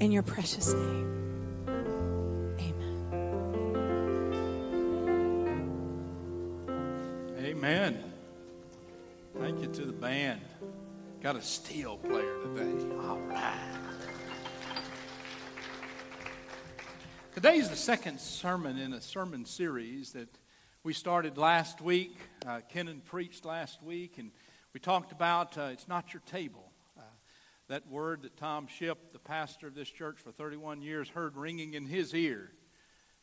In your precious name. Amen. Amen. Thank you to the band. Got a steel player today. All right. Today is the second sermon in a sermon series that we started last week. Uh, Kenan preached last week, and we talked about uh, it's not your table. That word that Tom Shipp, the pastor of this church for 31 years, heard ringing in his ear.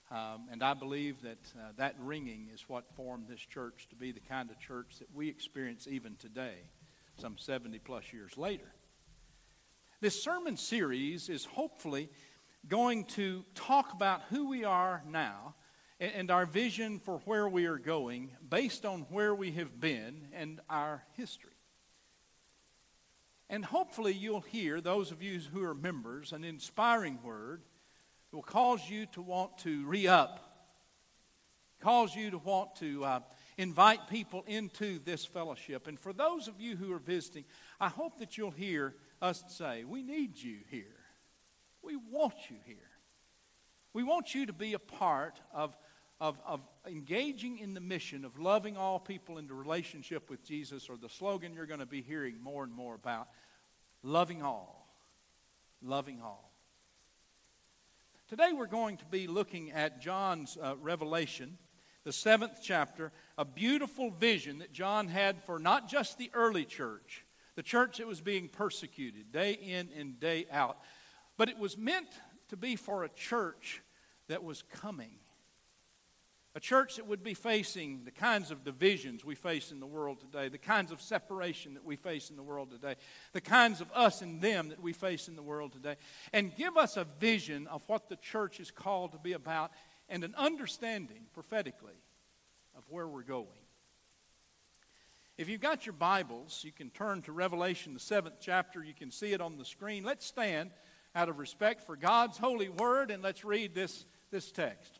Um, and I believe that uh, that ringing is what formed this church to be the kind of church that we experience even today, some 70 plus years later. This sermon series is hopefully going to talk about who we are now and our vision for where we are going based on where we have been and our history. And hopefully, you'll hear, those of you who are members, an inspiring word that will cause you to want to re up, cause you to want to uh, invite people into this fellowship. And for those of you who are visiting, I hope that you'll hear us say, We need you here. We want you here. We want you to be a part of, of, of engaging in the mission of loving all people into relationship with Jesus, or the slogan you're going to be hearing more and more about loving all. Loving all. Today we're going to be looking at John's uh, Revelation, the seventh chapter, a beautiful vision that John had for not just the early church, the church that was being persecuted day in and day out, but it was meant to be for a church that was coming. A church that would be facing the kinds of divisions we face in the world today, the kinds of separation that we face in the world today, the kinds of us and them that we face in the world today, and give us a vision of what the church is called to be about and an understanding prophetically of where we're going. If you've got your Bibles, you can turn to Revelation, the seventh chapter. You can see it on the screen. Let's stand out of respect for God's holy word, and let's read this, this text.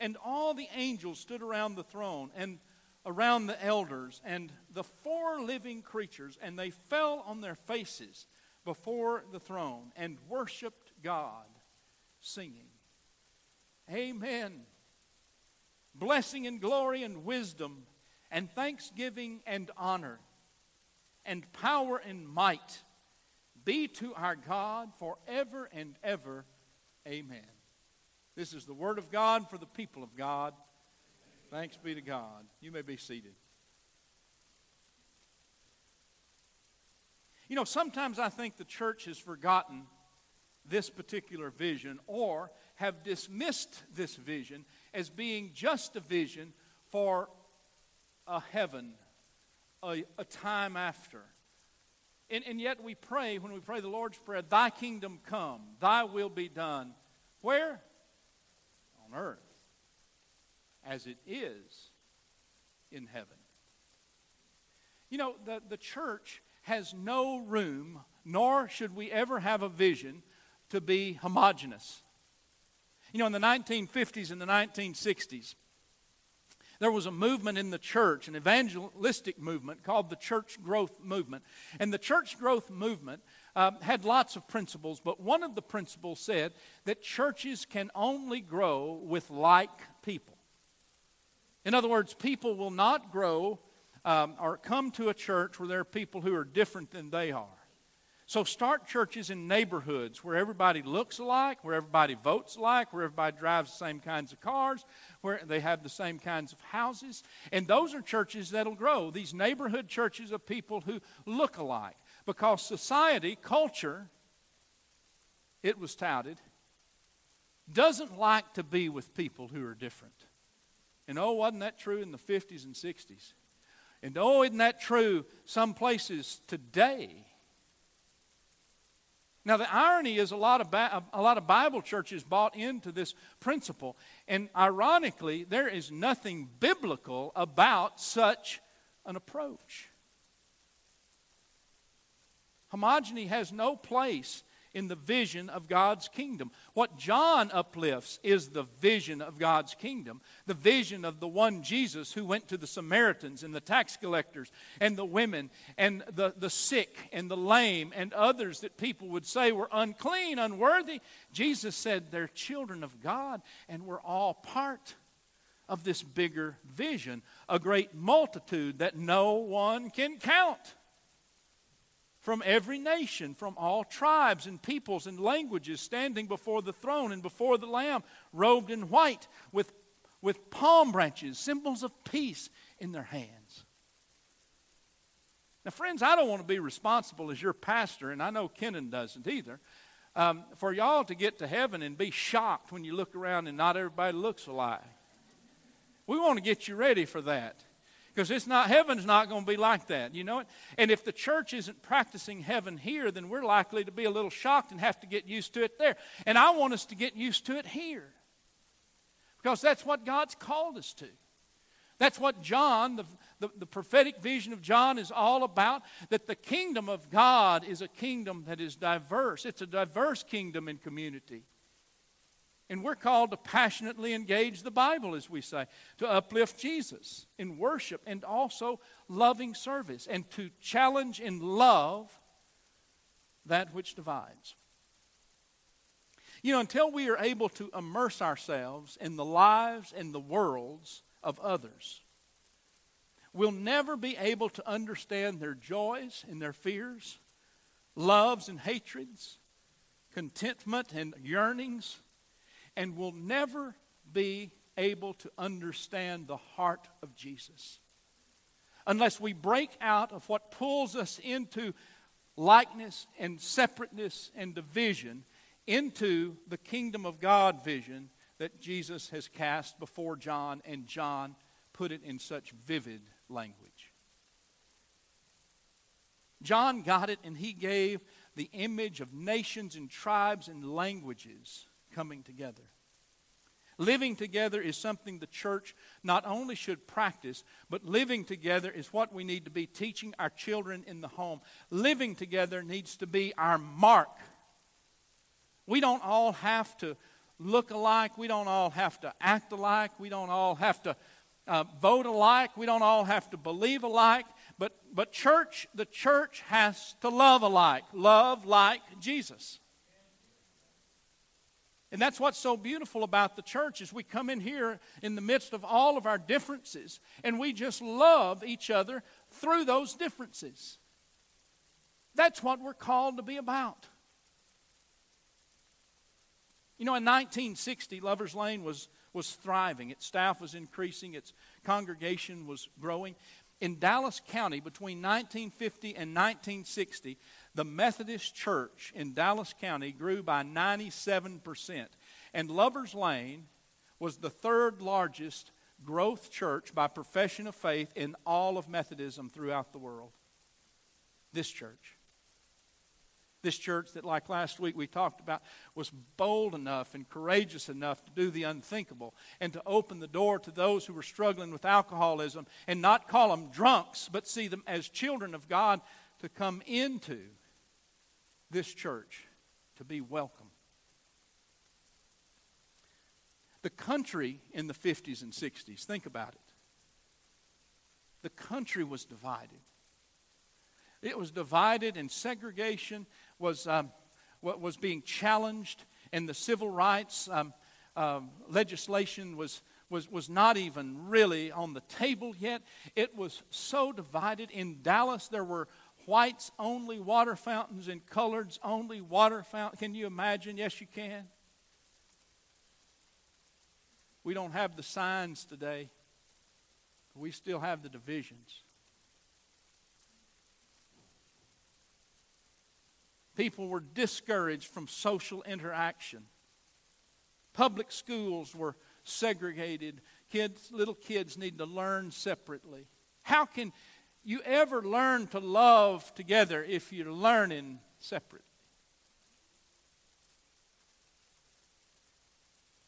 And all the angels stood around the throne and around the elders and the four living creatures, and they fell on their faces before the throne and worshiped God, singing, Amen. Blessing and glory and wisdom and thanksgiving and honor and power and might be to our God forever and ever. Amen. This is the word of God for the people of God. Thanks be to God. You may be seated. You know, sometimes I think the church has forgotten this particular vision or have dismissed this vision as being just a vision for a heaven a, a time after. And, and yet we pray, when we pray the Lord's Prayer, Thy kingdom come, Thy will be done. Where? On earth, as it is in heaven. You know, the, the church has no room, nor should we ever have a vision to be homogenous. You know, in the 1950s and the 1960s, there was a movement in the church, an evangelistic movement called the Church Growth Movement. And the Church Growth Movement um, had lots of principles, but one of the principles said that churches can only grow with like people. In other words, people will not grow um, or come to a church where there are people who are different than they are. So start churches in neighborhoods where everybody looks alike, where everybody votes alike, where everybody drives the same kinds of cars, where they have the same kinds of houses. And those are churches that'll grow. These neighborhood churches of people who look alike. Because society, culture, it was touted, doesn't like to be with people who are different. And oh, wasn't that true in the 50s and 60s? And oh, isn't that true some places today? Now, the irony is a lot of, ba- a lot of Bible churches bought into this principle. And ironically, there is nothing biblical about such an approach. Homogeny has no place in the vision of God's kingdom. What John uplifts is the vision of God's kingdom, the vision of the one Jesus who went to the Samaritans and the tax collectors and the women and the, the sick and the lame and others that people would say were unclean, unworthy. Jesus said they're children of God and we're all part of this bigger vision, a great multitude that no one can count from every nation, from all tribes and peoples and languages, standing before the throne and before the Lamb, robed in white, with, with palm branches, symbols of peace in their hands. Now, friends, I don't want to be responsible as your pastor, and I know Kenan doesn't either, um, for y'all to get to heaven and be shocked when you look around and not everybody looks alike. We want to get you ready for that because it's not heaven's not going to be like that you know it? And if the church isn't practicing heaven here then we're likely to be a little shocked and have to get used to it there. And i want us to get used to it here. Because that's what god's called us to. That's what john the, the, the prophetic vision of john is all about that the kingdom of god is a kingdom that is diverse. It's a diverse kingdom and community and we're called to passionately engage the Bible, as we say, to uplift Jesus in worship and also loving service, and to challenge in love that which divides. You know, until we are able to immerse ourselves in the lives and the worlds of others, we'll never be able to understand their joys and their fears, loves and hatreds, contentment and yearnings and will never be able to understand the heart of Jesus unless we break out of what pulls us into likeness and separateness and division into the kingdom of God vision that Jesus has cast before John, and John put it in such vivid language. John got it, and he gave the image of nations and tribes and languages coming together. Living together is something the church not only should practice, but living together is what we need to be teaching our children in the home. Living together needs to be our mark. We don't all have to look alike. We don't all have to act alike. We don't all have to uh, vote alike. We don't all have to believe alike. But, but church, the church has to love alike. Love like Jesus. And that's what's so beautiful about the church is we come in here in the midst of all of our differences and we just love each other through those differences. That's what we're called to be about. You know, in 1960, Lover's Lane was, was thriving. Its staff was increasing, its congregation was growing. In Dallas County, between 1950 and 1960, the Methodist Church in Dallas County grew by 97%. And Lover's Lane was the third largest growth church by profession of faith in all of Methodism throughout the world. This church. This church that, like last week we talked about, was bold enough and courageous enough to do the unthinkable and to open the door to those who were struggling with alcoholism and not call them drunks, but see them as children of God to come into this church to be welcome. The country in the 50s and 60s, think about it. The country was divided. It was divided, in segregation was, um, was being challenged, and the civil rights um, uh, legislation was, was, was not even really on the table yet. It was so divided. In Dallas, there were whites only water fountains and coloreds only water fountains. Can you imagine? Yes, you can. We don't have the signs today, we still have the divisions. People were discouraged from social interaction. Public schools were segregated. Kids, little kids need to learn separately. How can you ever learn to love together if you're learning separately?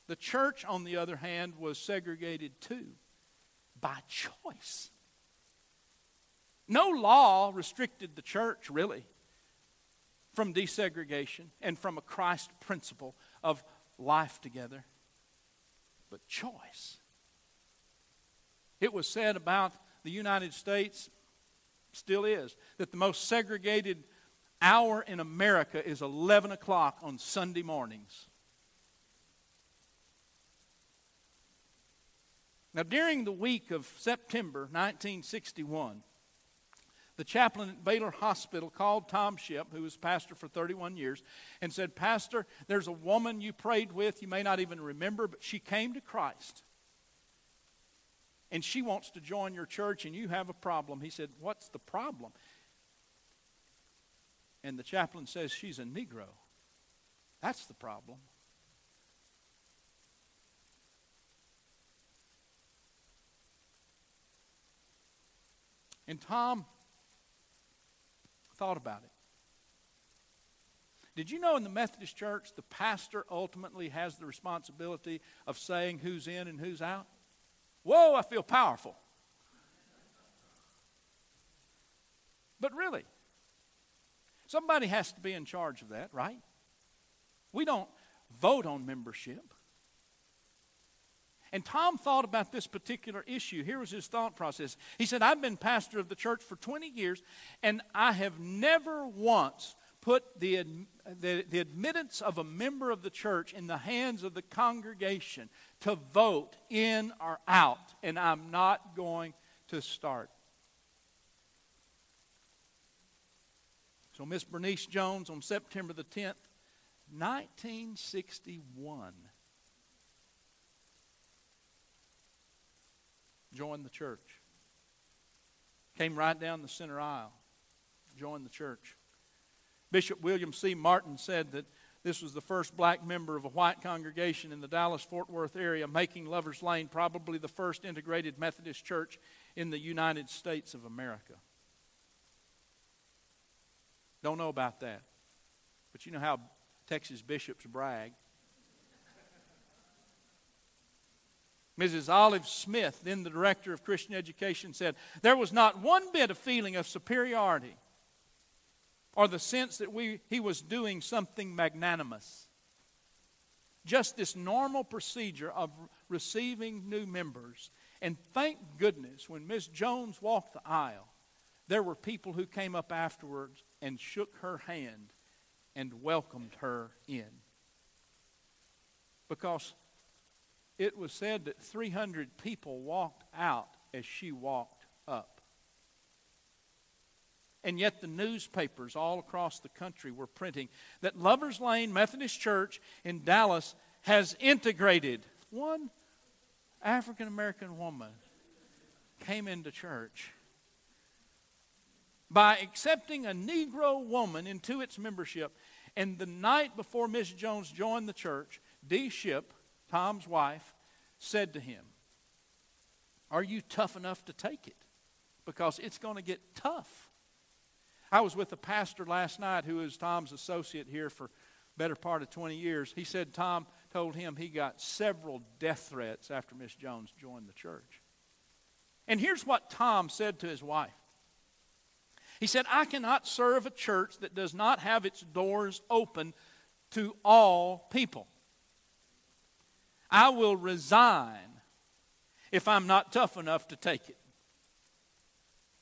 The church, on the other hand, was segregated too by choice. No law restricted the church, really from desegregation and from a Christ principle of life together, but choice. It was said about the United States, still is, that the most segregated hour in America is 11 o'clock on Sunday mornings. Now, during the week of September 1961, the chaplain at Baylor Hospital called Tom Shipp, who was pastor for 31 years, and said, Pastor, there's a woman you prayed with. You may not even remember, but she came to Christ. And she wants to join your church, and you have a problem. He said, What's the problem? And the chaplain says, She's a Negro. That's the problem. And Tom thought about it. Did you know in the Methodist Church, the pastor ultimately has the responsibility of saying who's in and who's out? Whoa, I feel powerful. But really, somebody has to be in charge of that, right? We don't vote on membership. And Tom thought about this particular issue. Here was his thought process. He said, I've been pastor of the church for 20 years, and I have never once put the, the, the, admittance of a member of the church in the hands of the congregation to vote in or out, and I'm not going to start. So, Miss Bernice Jones on September the 10th, 1961 joined the church. Came right down the center aisle, joined the church. Bishop William C. Martin said that this was the first black member of a white congregation in the Dallas Fort Worth area, making Lover's Lane probably the first integrated Methodist church in the United States of America. Don't know about that. But you know how Texas bishops brag. Mrs. Olive Smith, then the director of Christian education, said, There was not one bit of feeling of superiority or the sense that we, he was doing something magnanimous. Just this normal procedure of receiving new members. And thank goodness, when Miss Jones walked the aisle, there were people who came up afterwards and shook her hand and welcomed her in. Because it was said that 300 people walked out as she walked up. And yet, the newspapers all across the country were printing that Lover's Lane Methodist Church in Dallas has integrated one African American woman came into church by accepting a Negro woman into its membership. And the night before Miss Jones joined the church, Dee Shipp Tom's wife, said to him, Are you tough enough to take it? Because it's going to get tough. I was with a pastor last night who is Tom's associate here for better part of 20 years. He said Tom told him he got several death threats after Miss Jones joined the church. And here's what Tom said to his wife. He said, I cannot serve a church that does not have its doors open to all people. I will resign if I'm not tough enough to take it.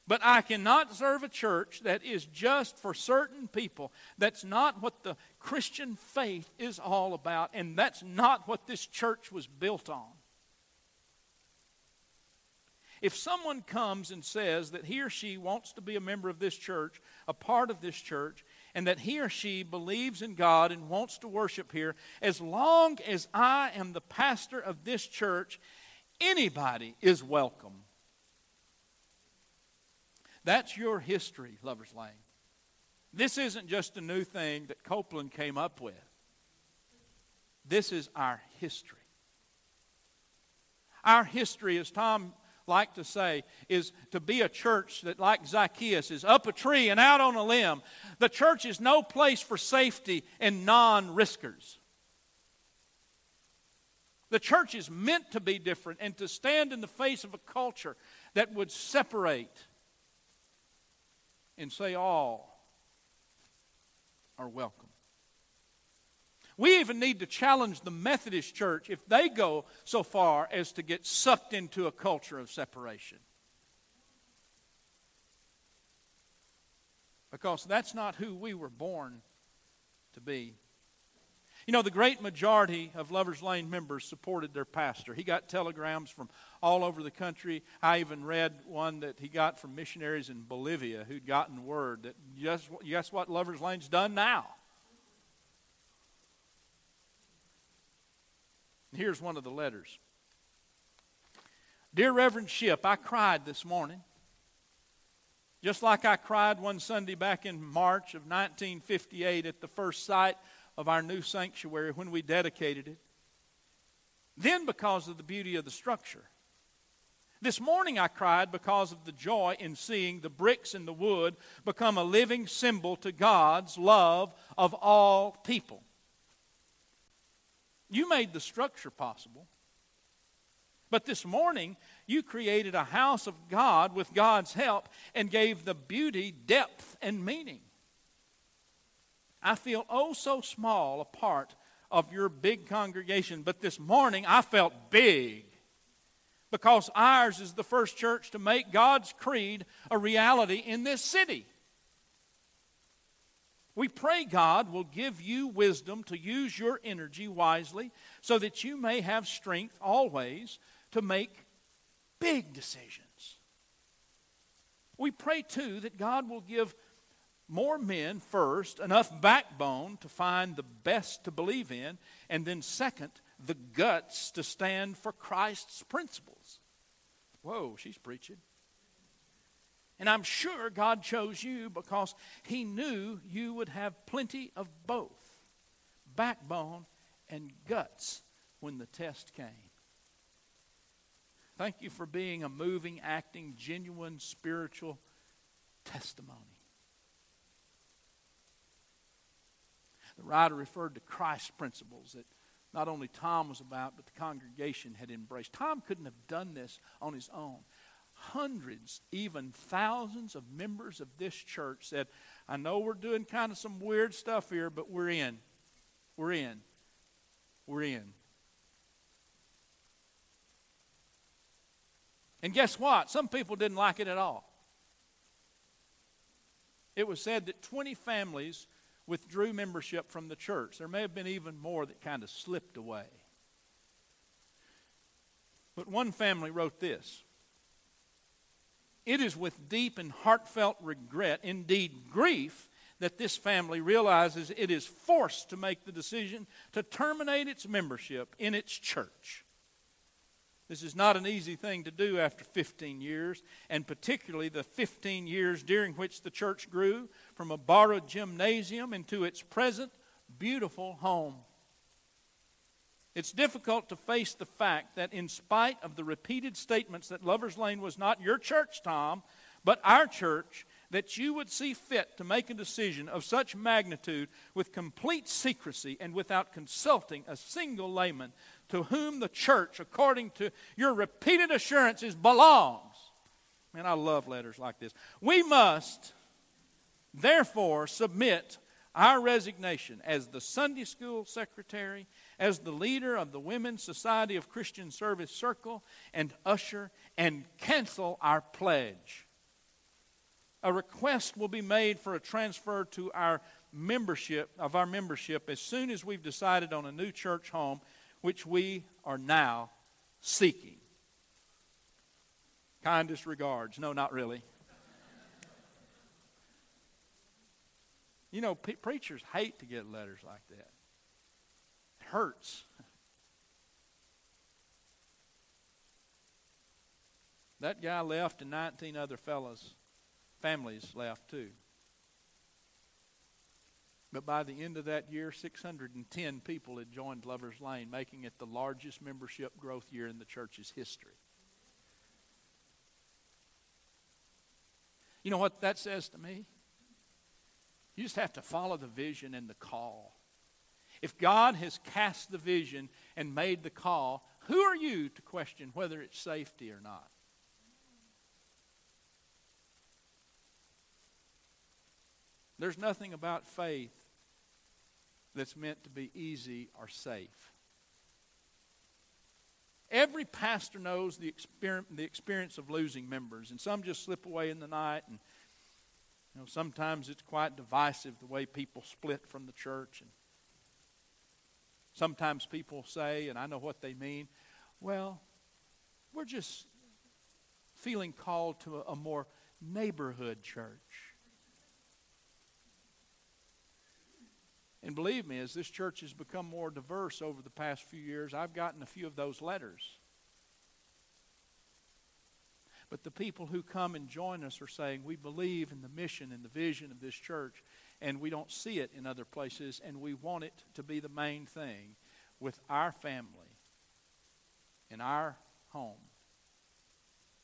But I cannot serve a church that is just for certain people. That's not what the Christian faith is all about, and that's not what this church was built on. If someone comes and says that he or she wants to be a member of this church, a part of this church, and that he or she believes in God and wants to worship here, as long as I am the pastor of this church, anybody is welcome. That's your history, Lover's Lane. This isn't just a new thing that Copeland came up with. This is our history. Our history, as Tom like to say is to be a church that, like Zacchaeus, is up a tree and out on a limb. The church is no place for safety and non riskers. The church is meant to be different and to stand in the face of a culture that would separate and say all are welcome. We even need to challenge the Methodist Church if they go so far as to get sucked into a culture of separation. Because that's not who we were born to be. You know, the great majority of Lover's Lane members supported their pastor. He got telegrams from all over the country. I even read one that he got from missionaries in Bolivia who'd gotten word that guess, guess what Lover's Lane's done now? Here's one of the letters Dear Reverend Shipp, I cried this morning. Just like I cried one Sunday back in March of 1958 at the first sight of our new sanctuary when we dedicated it. Then, because of the beauty of the structure. This morning I cried because of the joy in seeing the bricks and the wood become a living symbol to God's love of all people. You made the structure possible. But this morning, you created a house of God with God's help and gave the beauty depth and meaning. I feel oh so small a part of your big congregation, but this morning I felt big because ours is the first church to make God's creed a reality in this city. We pray God will give you wisdom to use your energy wisely so that you may have strength always to make big decisions. We pray too that God will give more men, first, enough backbone to find the best to believe in, and then, second, the guts to stand for Christ's principles. Whoa, she's preaching. And I'm sure God chose you because He knew you would have plenty of both backbone and guts when the test came. Thank you for being a moving, acting, genuine spiritual testimony. The writer referred to Christ's principles that not only Tom was about, but the congregation had embraced. Tom couldn't have done this on his own hundreds, even thousands of members of this church said, I know we're doing kind of some weird stuff here, but we're in. We're in. We're in. And guess what? Some people didn't like it at all. It was said that 20 families withdrew membership from the church. There may have been even more that kind of slipped away. But one family wrote this it is with deep and heartfelt regret, indeed grief, that this family realizes it is forced to make the decision to terminate its membership in its church. This is not an easy thing to do after 15 years, and particularly the 15 years during which the church grew from a borrowed gymnasium into its present beautiful home. It's difficult to face the fact that, in spite of the repeated statements that Lover's Lane was not your church, Tom, but our church, that you would see fit to make a decision of such magnitude with complete secrecy and without consulting a single layman to whom the church, according to your repeated assurances, belongs. Man, I love letters like this. We must, therefore, submit our resignation as the Sunday school secretary as the leader of the Women's Society of Christian Service Circle and usher and cancel our pledge. A request will be made for a transfer to our membership of our membership as soon as we've decided on a new church home which we are now seeking. Kindest regards. No, not really. You know, pe- preachers hate to get letters like that hurts. That guy left, and 19 other fellows, families left too. But by the end of that year, 610 people had joined Lover's Lane, making it the largest membership growth year in the church's history. You know what that says to me? You just have to follow the vision and the call. If God has cast the vision and made the call, who are you to question whether it's safety or not? There's nothing about faith that's meant to be easy or safe. Every pastor knows the experience, of losing members, and some just slip away in the night. And you know, sometimes it's quite divisive the way people split from the church. And sometimes people say, and I know what they mean, well, we're just feeling called to a, a more neighborhood church. And believe me, as this church has become more diverse over the past few years, I've gotten a few of those letters. But the people who come and join us are saying, We believe in the mission and the vision of this church, and we don't see it in other places, and we want it to be the main thing with our family, in our home,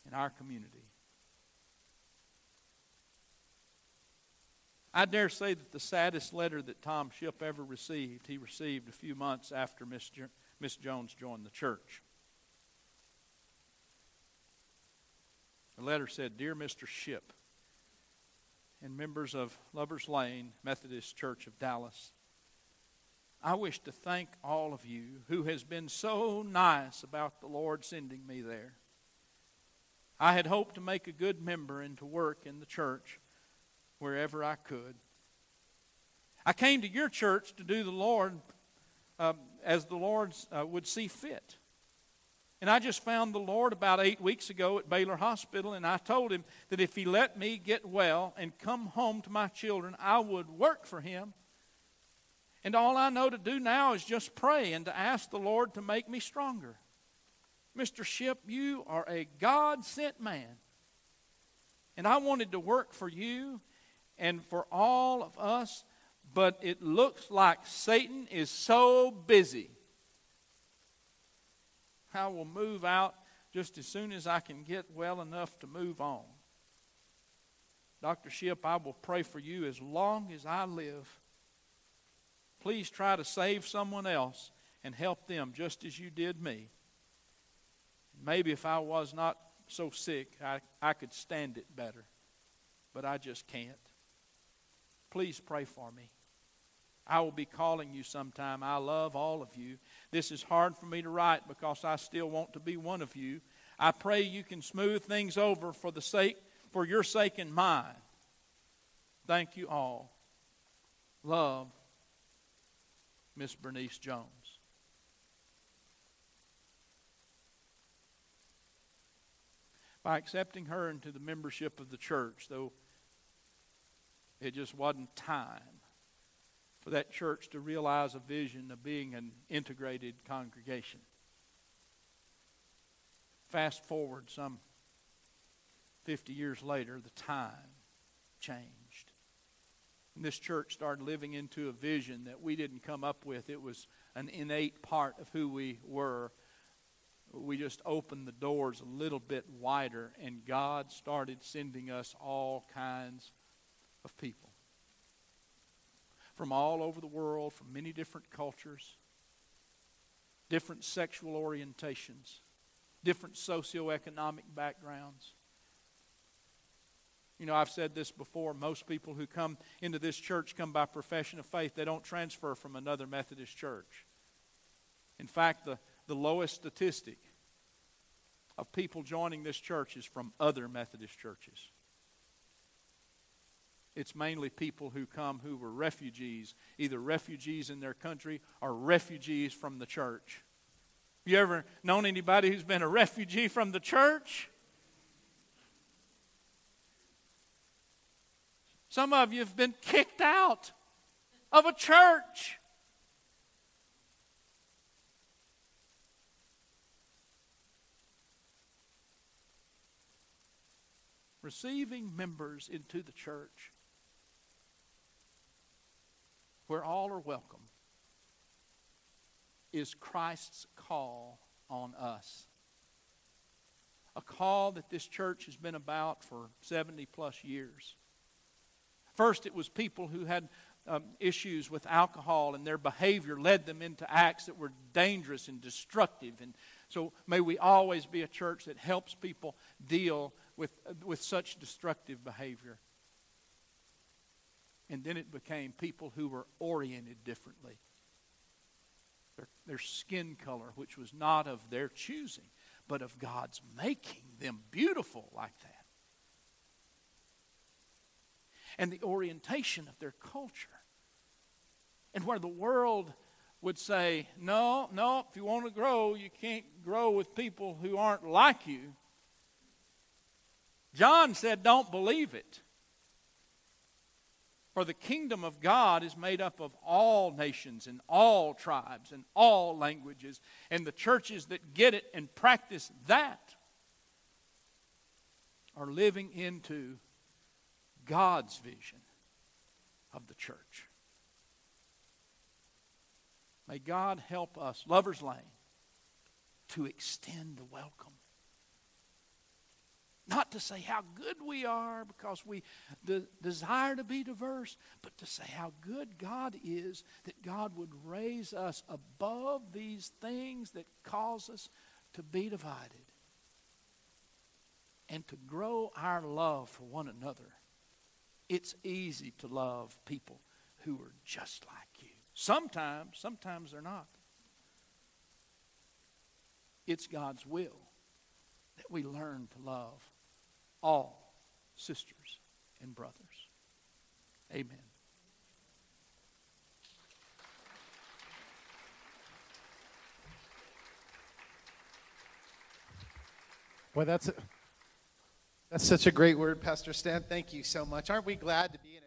in our community. I dare say that the saddest letter that Tom Shipp ever received, he received a few months after Miss, Miss Jones joined the church. The letter said, Dear Mr. Shipp, and members of Lovers Lane Methodist Church of Dallas, I wish to thank all of you who has been so nice about the Lord sending me there. I had hoped to make a good member and to work in the church wherever I could. I came to your church to do the Lord um, as the Lord uh, would see fit. And I just found the Lord about eight weeks ago at Baylor Hospital, and I told him that if he let me get well and come home to my children, I would work for him. And all I know to do now is just pray and to ask the Lord to make me stronger. Mr. Shipp, you are a God sent man. And I wanted to work for you and for all of us, but it looks like Satan is so busy. I will move out just as soon as I can get well enough to move on. Dr. Shipp, I will pray for you as long as I live. Please try to save someone else and help them just as you did me. Maybe if I was not so sick, I, I could stand it better. But I just can't please pray for me. I will be calling you sometime. I love all of you. This is hard for me to write because I still want to be one of you. I pray you can smooth things over for the sake for your sake and mine. Thank you all. Love Miss Bernice Jones. By accepting her into the membership of the church, though it just wasn't time for that church to realize a vision of being an integrated congregation. Fast forward some 50 years later, the time changed. And this church started living into a vision that we didn't come up with. It was an innate part of who we were. We just opened the doors a little bit wider, and God started sending us all kinds of people from all over the world, from many different cultures, different sexual orientations, different socioeconomic backgrounds. You know, I've said this before. Most people who come into this church come by profession of faith. They don't transfer from another Methodist church. In fact, the, the lowest statistic of people joining this church is from other Methodist churches. It's mainly people who come who were refugees, either refugees in their country or refugees from the church. You ever known anybody who's been a refugee from the church? Some of you have been kicked out of a church. Receiving members into the church where all are welcome, is Christ's call on us. A call that this church has been about for 70 plus years. First, it was people who had um, issues with alcohol, and their behavior led them into acts that were dangerous and destructive. And so, may we always be a church that helps people deal with, with such destructive behavior. And then it became people who were oriented differently. Their, their skin color, which was not of their choosing, but of God's making them beautiful like that. And the orientation of their culture. And where the world would say, no, no, if you want to grow, you can't grow with people who aren't like you. John said, don't believe it. For the kingdom of God is made up of all nations and all tribes and all languages. And the churches that get it and practice that are living into God's vision of the church. May God help us, Lover's Lane, to extend the welcome not to say how good we are because we de- desire to be diverse, but to say how good God is, that God would raise us above these things that cause us to be divided and to grow our love for one another. It's easy to love people who are just like you. Sometimes, sometimes they're not. It's God's will that we learn to love all sisters and brothers. Amen. Boy, that's a, that's such a great word, Pastor Stan. Thank you so much. Aren't we glad to be in